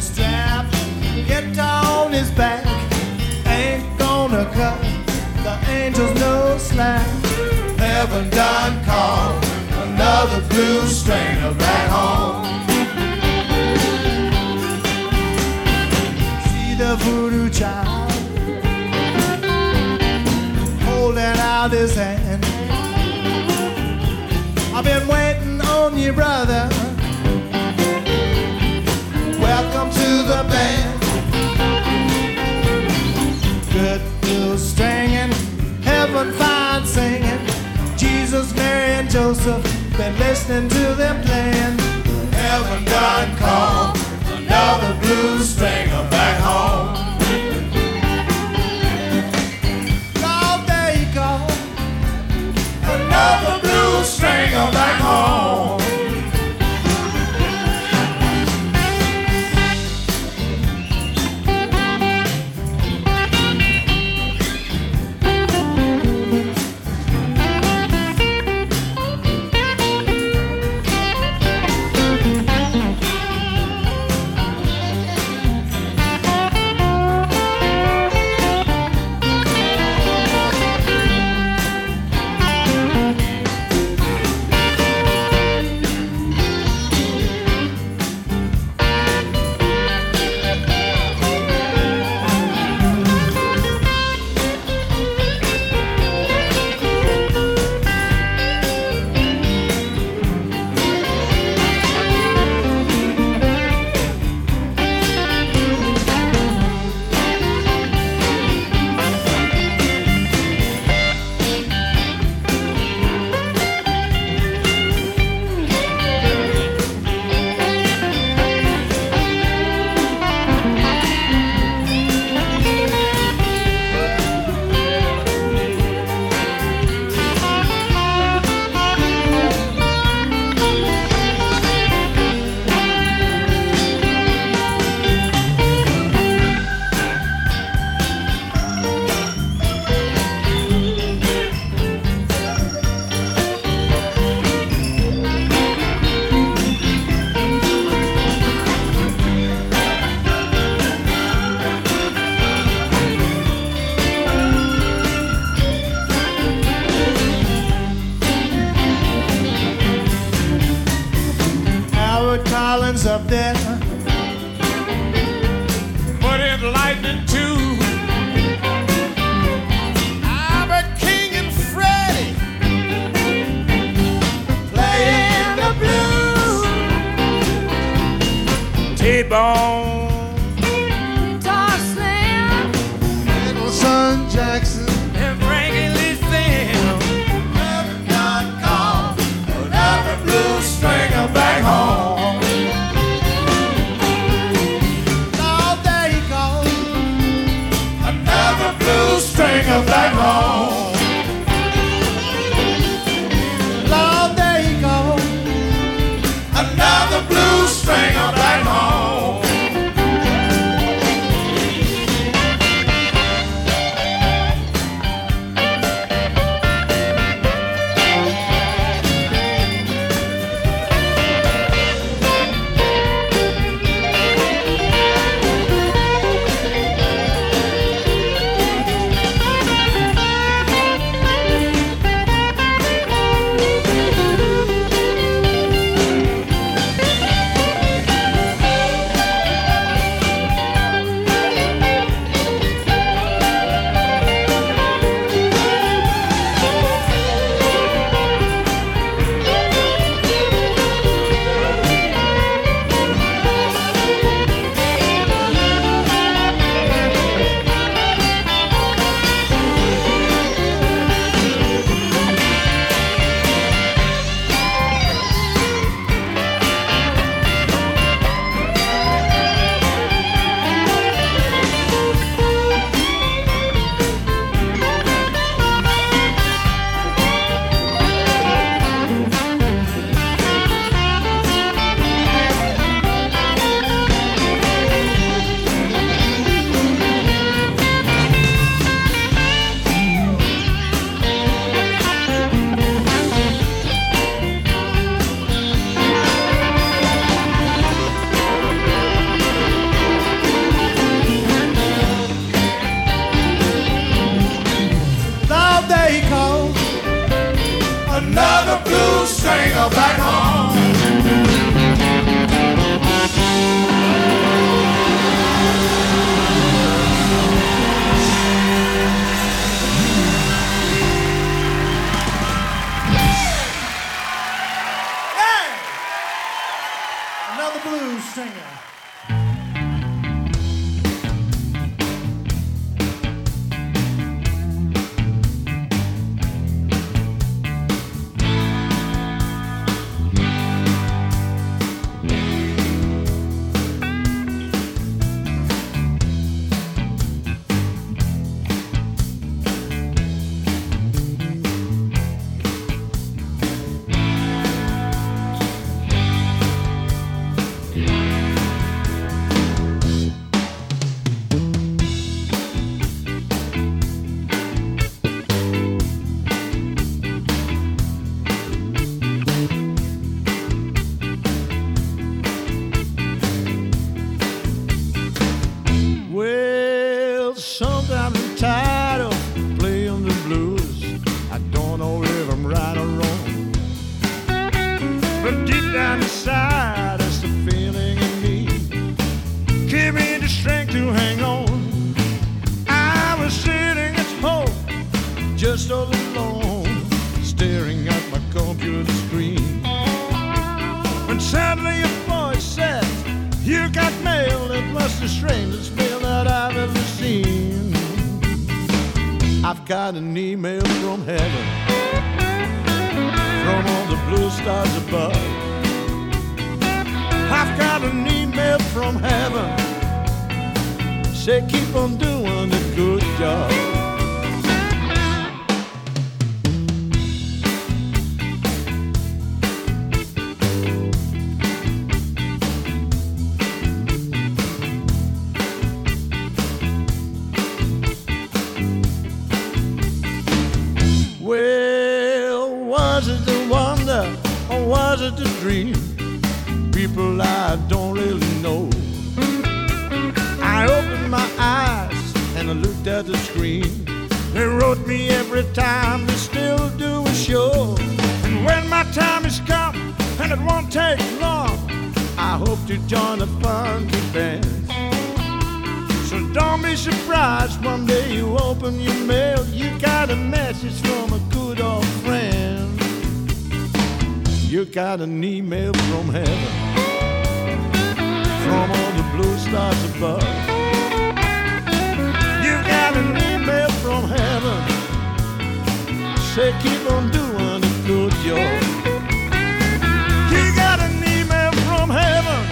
A strap, guitar on his back. Ain't gonna cut the angels no slack. Heaven done called another blues stringer back home. See the voodoo child holding out his hand. Good heaven fine. Jesus, Mary, and Joseph been to them. Heaven done called another blues stringer singer back home. Heaven, say keep on doing a good job. Well, was it the wonder or was it the dream? People I don't really at the screen. They wrote me every time they still do a show. And when my time is come, and it won't take long, I hope to join a funky band. So don't be surprised one day you open your mail, you got a message from a good old friend. You got an email from heaven, from all the blue stars above. An email from heaven. Say keep on doing a good job. You got an email from heaven.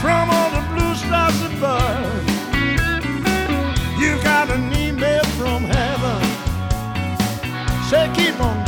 From all the blue stars above. You got an email from heaven. Say keep on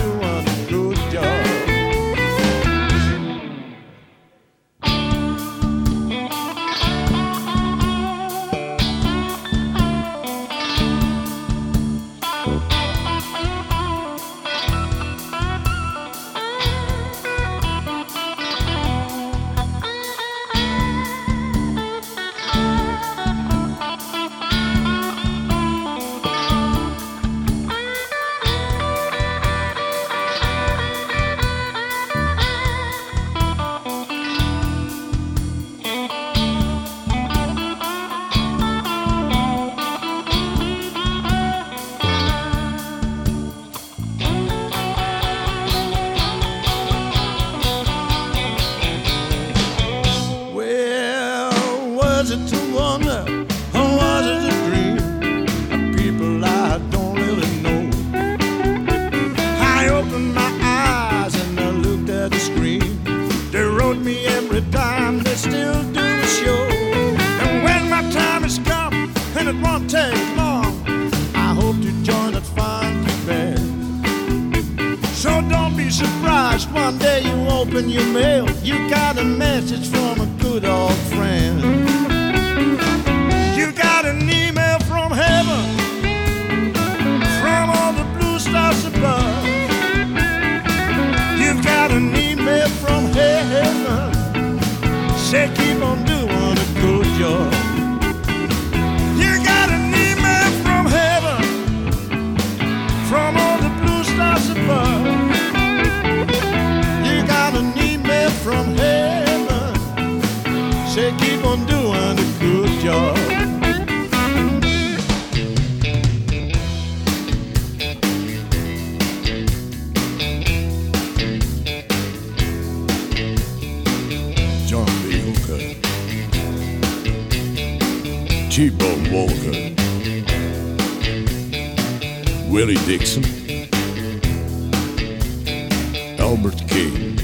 Albert King,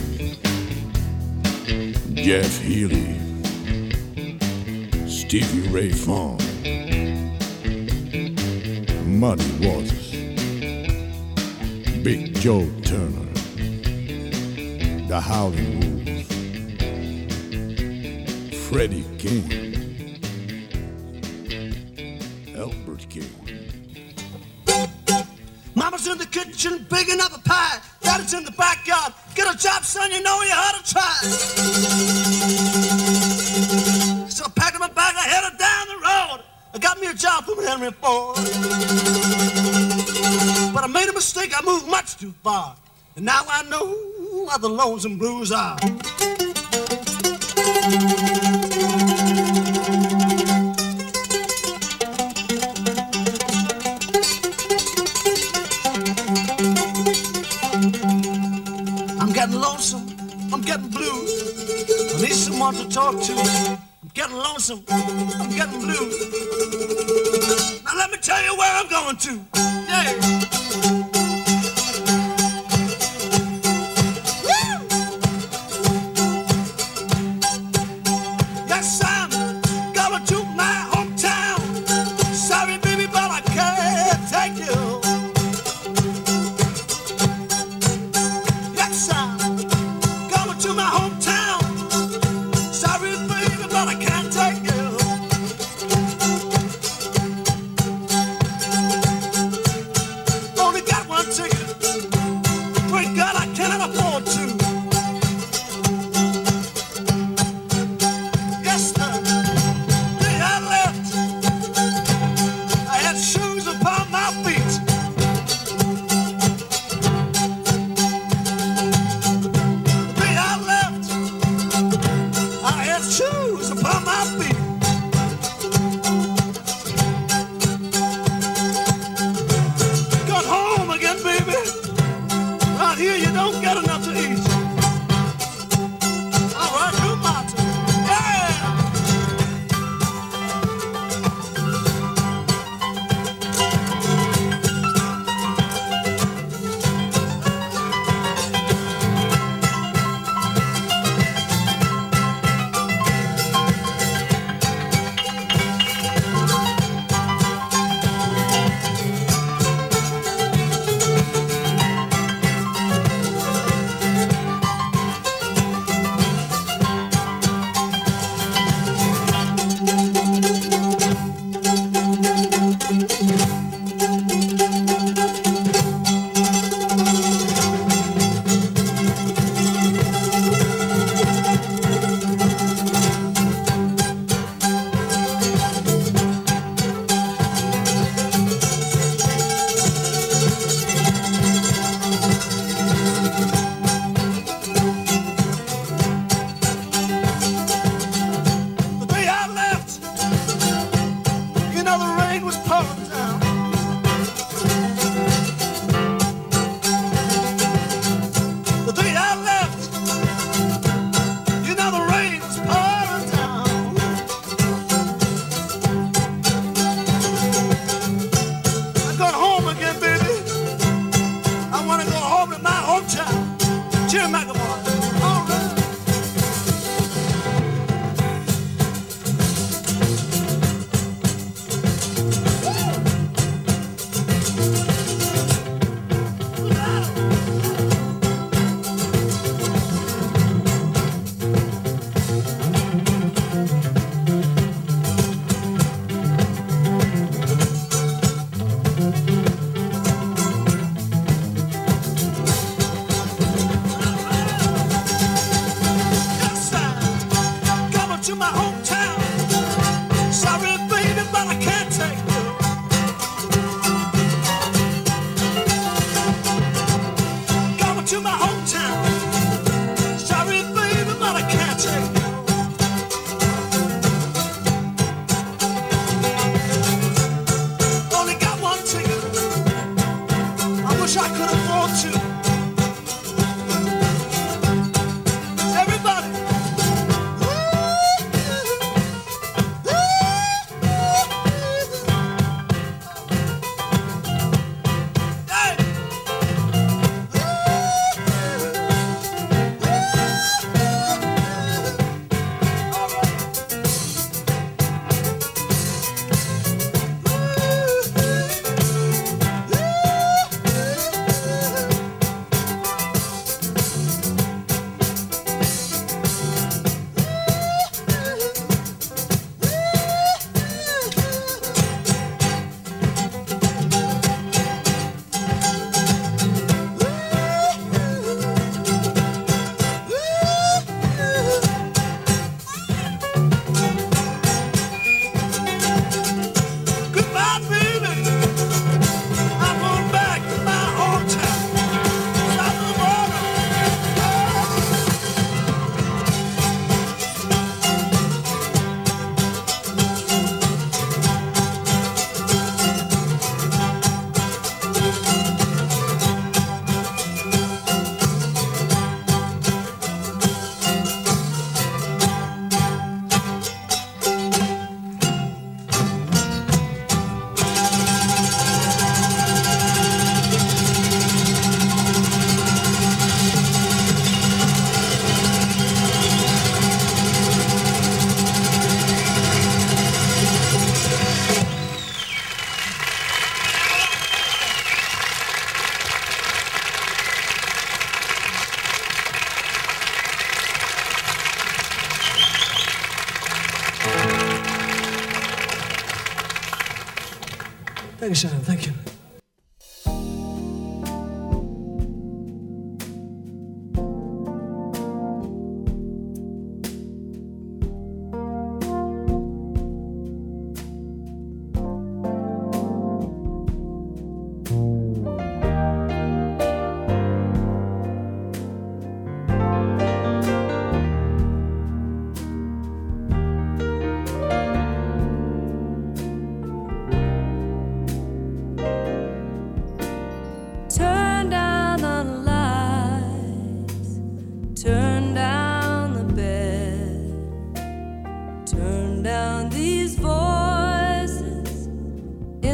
Jeff Healey, Stevie Ray Vaughan, Muddy Waters, Big Joe Turner, The Howling Wolves. Freddie King. Albert King. Mama's in the kitchen baking up a pie. Daddy's in the backyard. Job, son, you know you ought to try. So I packed my bag, I headed down the road. I got me a job from Henry Ford. But I made a mistake, I moved much too far. And now I know what the lonesome blues are. Talk to.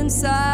Inside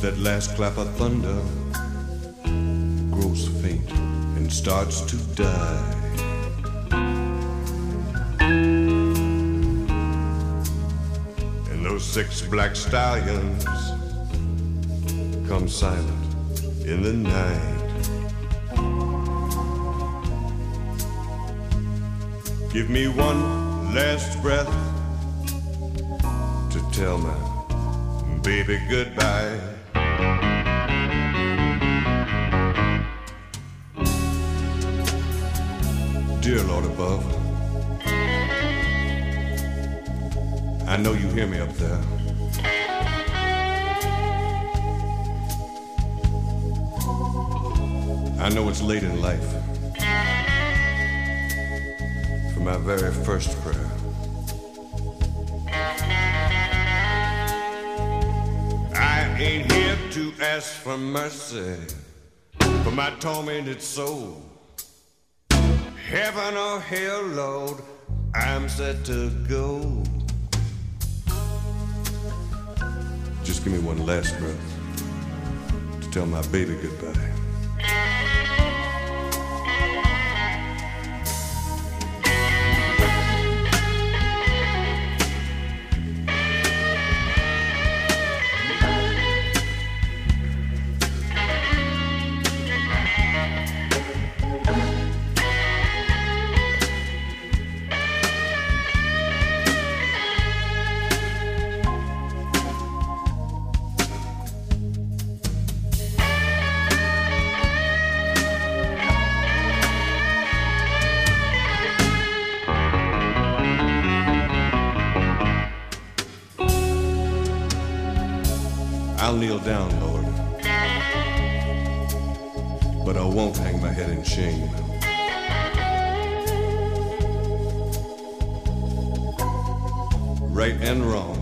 that last clap of thunder grows faint and starts to die. And those six black stallions come silent in the night. Give me one last breath to tell my baby goodbye. Dear Lord above, I know you hear me up there. I know it's late in life for my very first prayer. I ain't here to ask for mercy for my tormented soul. Heaven or hell, Lord, I'm set to go. Just give me one last breath to tell my baby goodbye. Down, Lord. But I won't hang my head in shame. Right and wrong.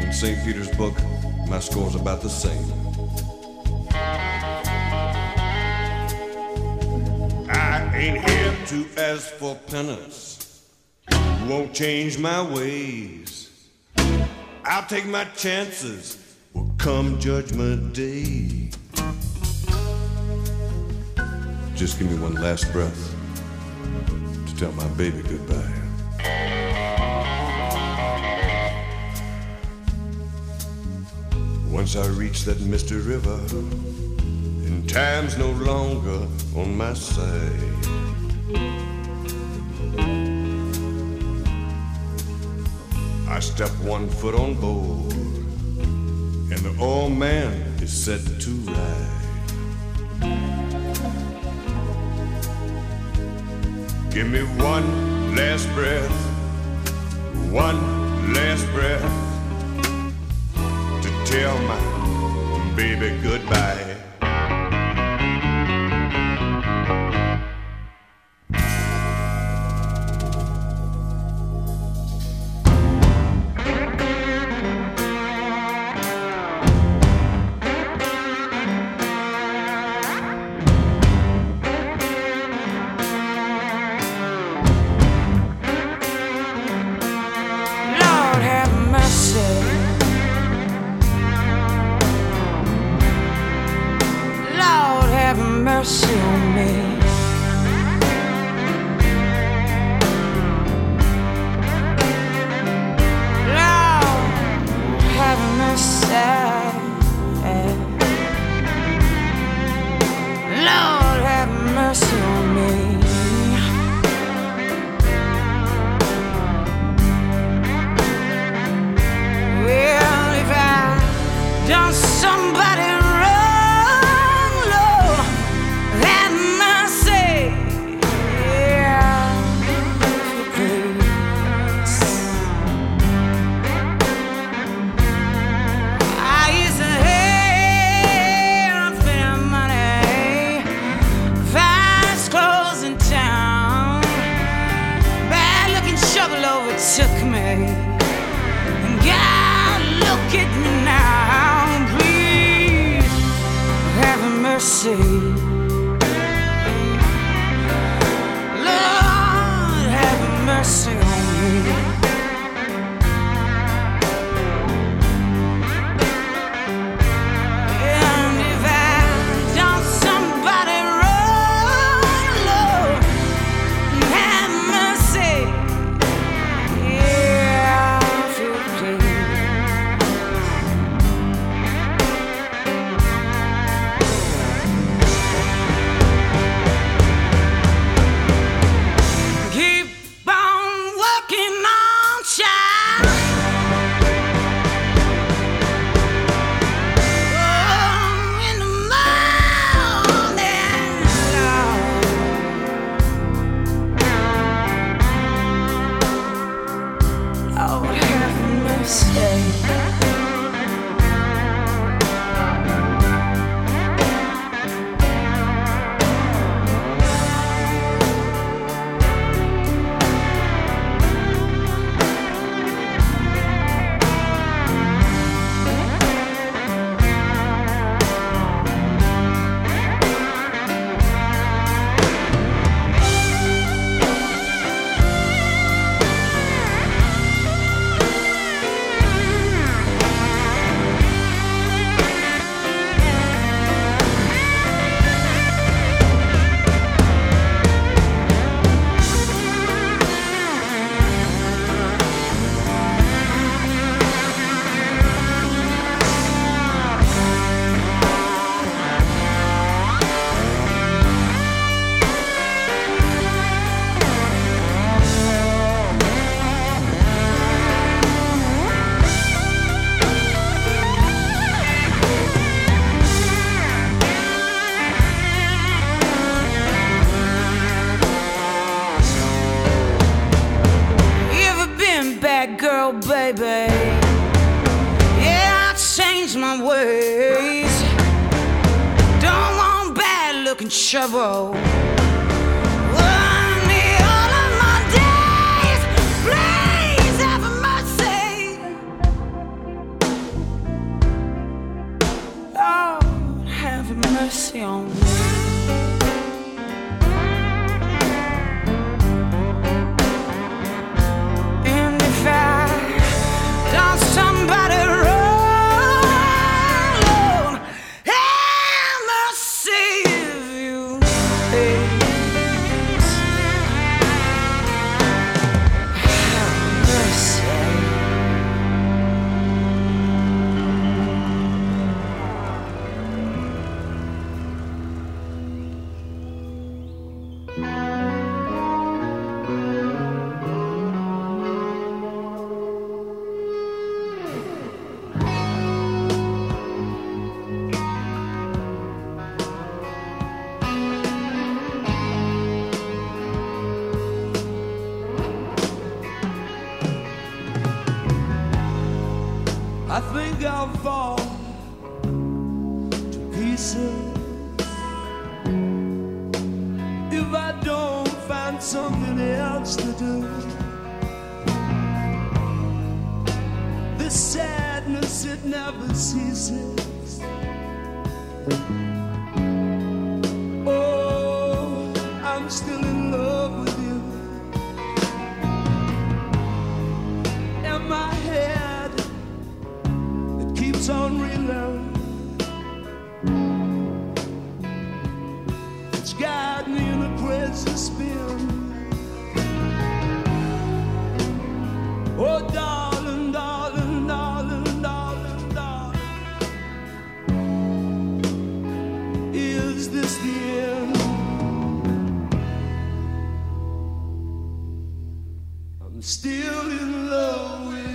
In St. Peter's book, my score's about the same. I ain't here to ask for penance. Won't change my ways. I'll take my chances. Will come judgment day. Just give me one last breath to tell my baby goodbye. Once I reach that misty river, and time's no longer on my side. I step one foot on board, and the old man is set to ride. Give me one last breath, one last breath to tell my baby goodbye. canción. I'm still in love with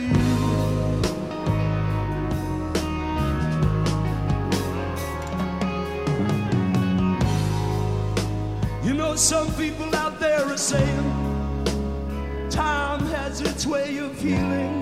you. You know, some people out there are saying time has its way of healing.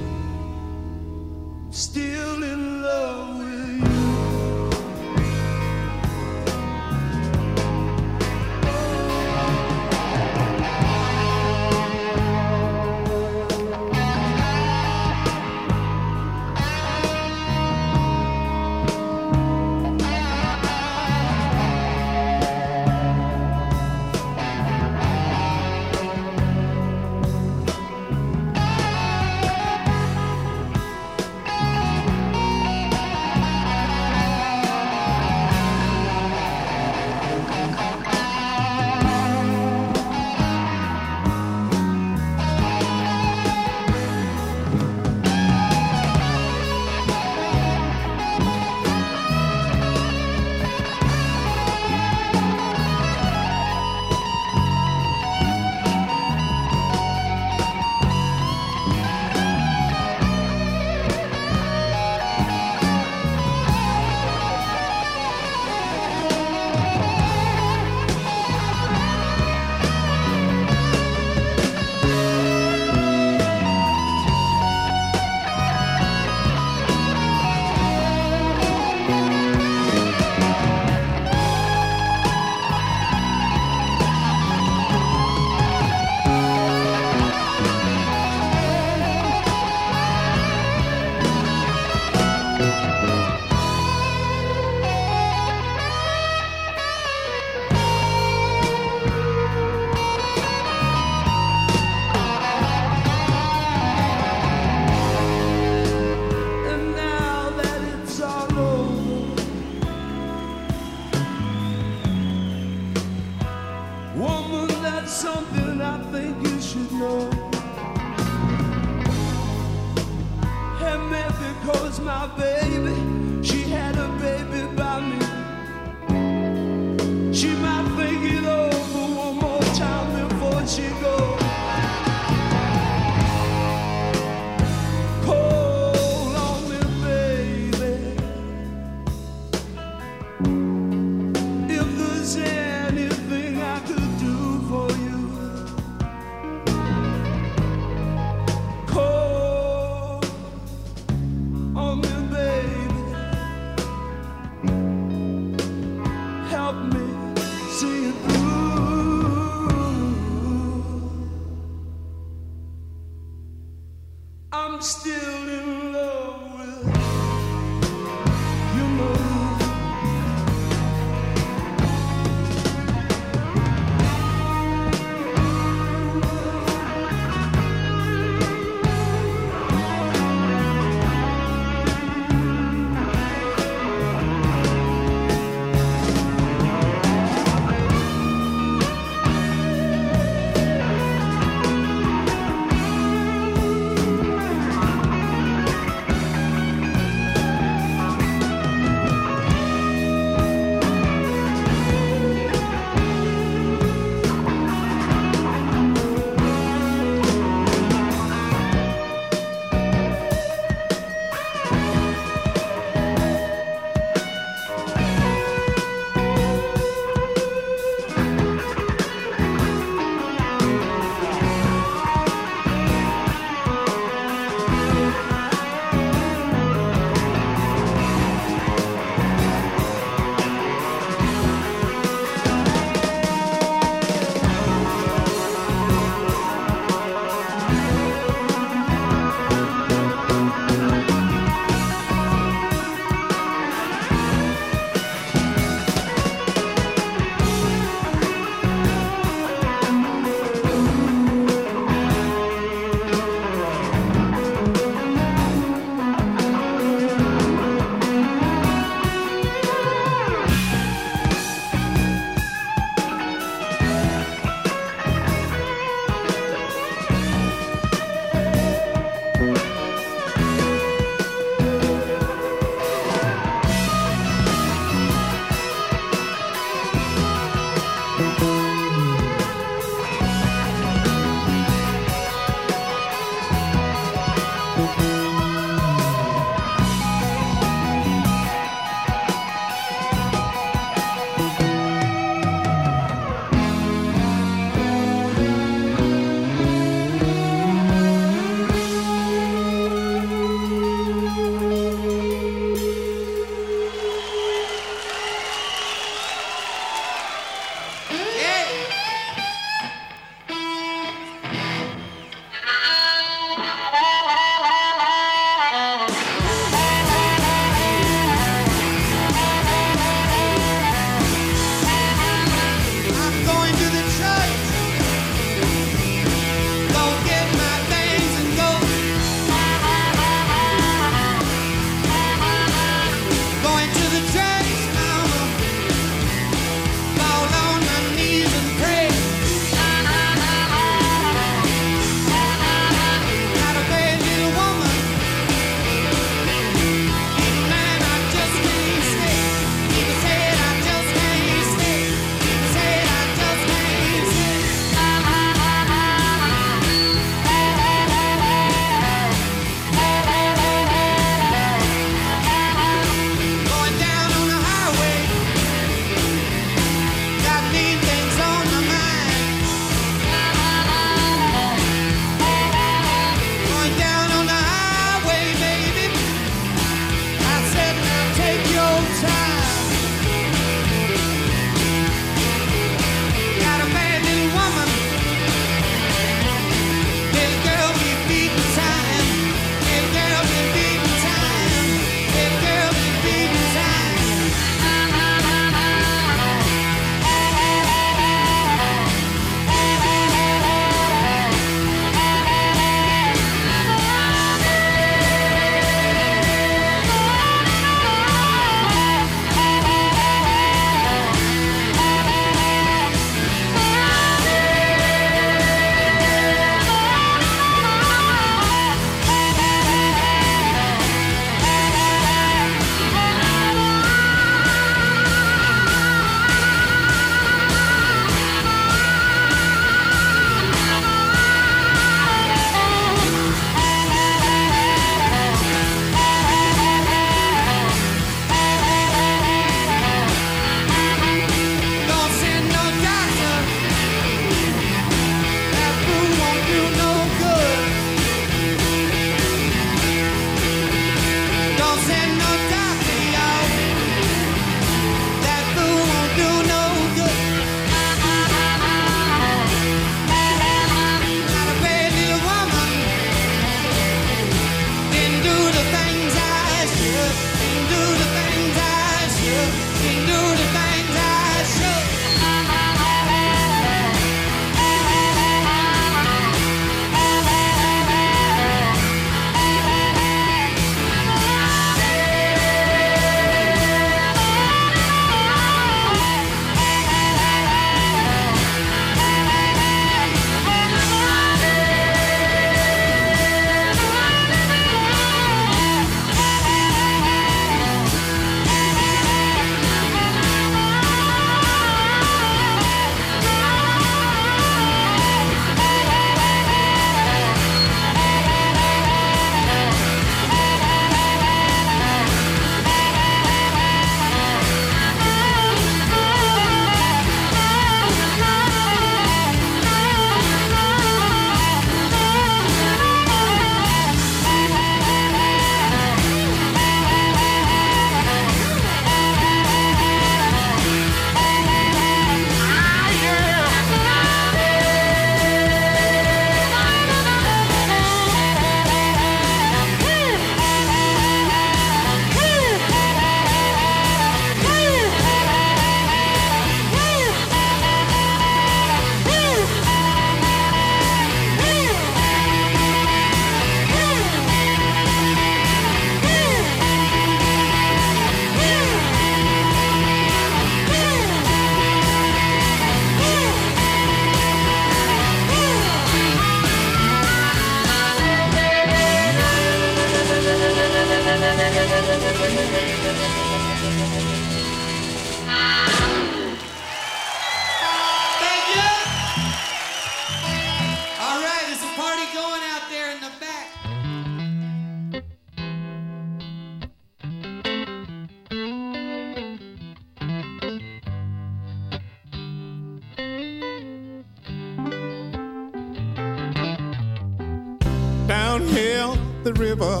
Here the river.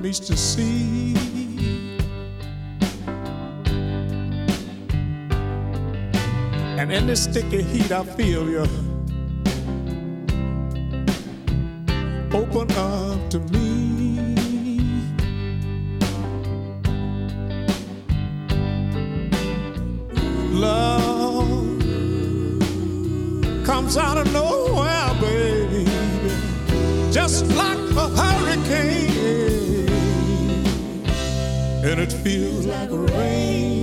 Meets the sea. And in this sticky heat, I feel you. Open up it feels like rain,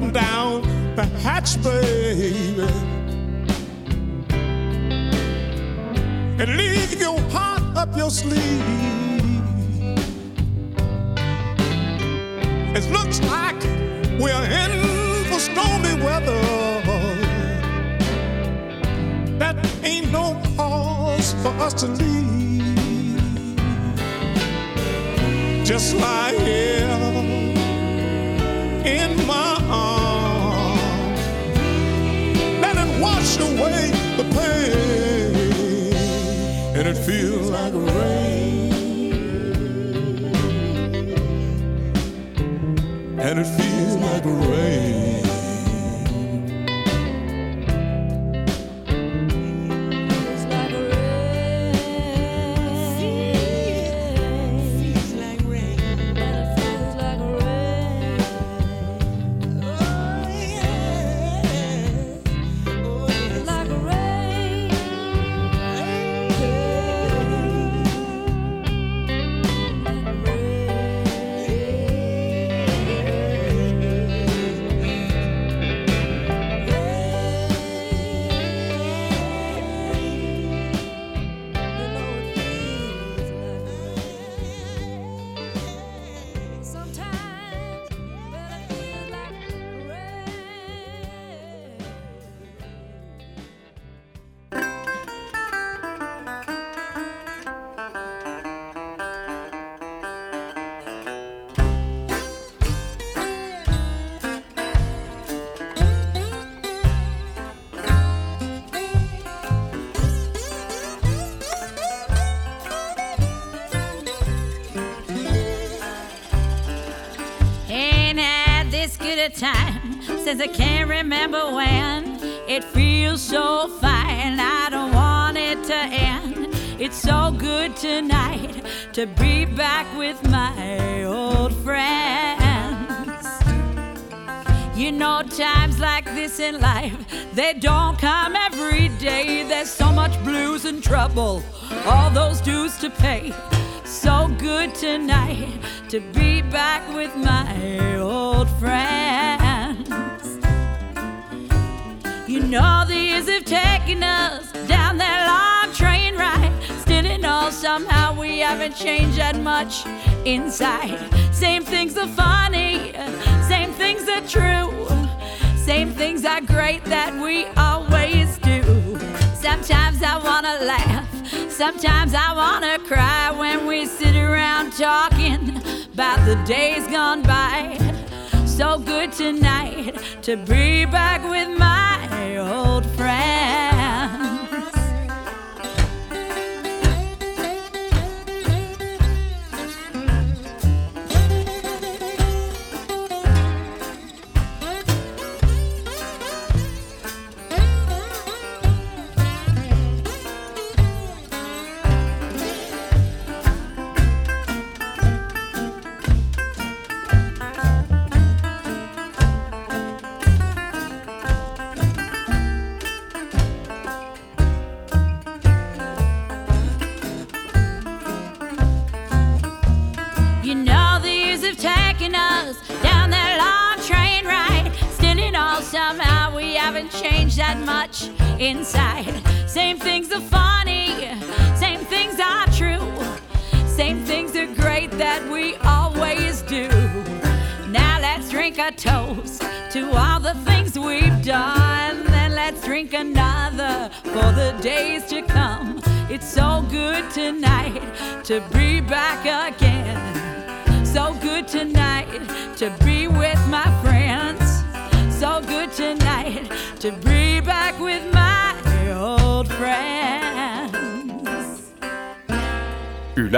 button down the hatch, baby. and leave your heart up your sleeve. A time since I can't remember when. It feels so fine, I don't want it to end. It's so good tonight to be back with my old friends. You know, times like this in life, they don't come every day. There's so much blues and trouble, all those dues to pay. So good tonight to be back with my old friends. You know the years have taken us down that long train ride. Still in all, somehow we haven't changed that much inside. Same things are funny, same things are true. Same things are great that we always do. Sometimes I wanna laugh, sometimes I wanna cry when we sit around talking about the days gone by. So good tonight to be back old friends.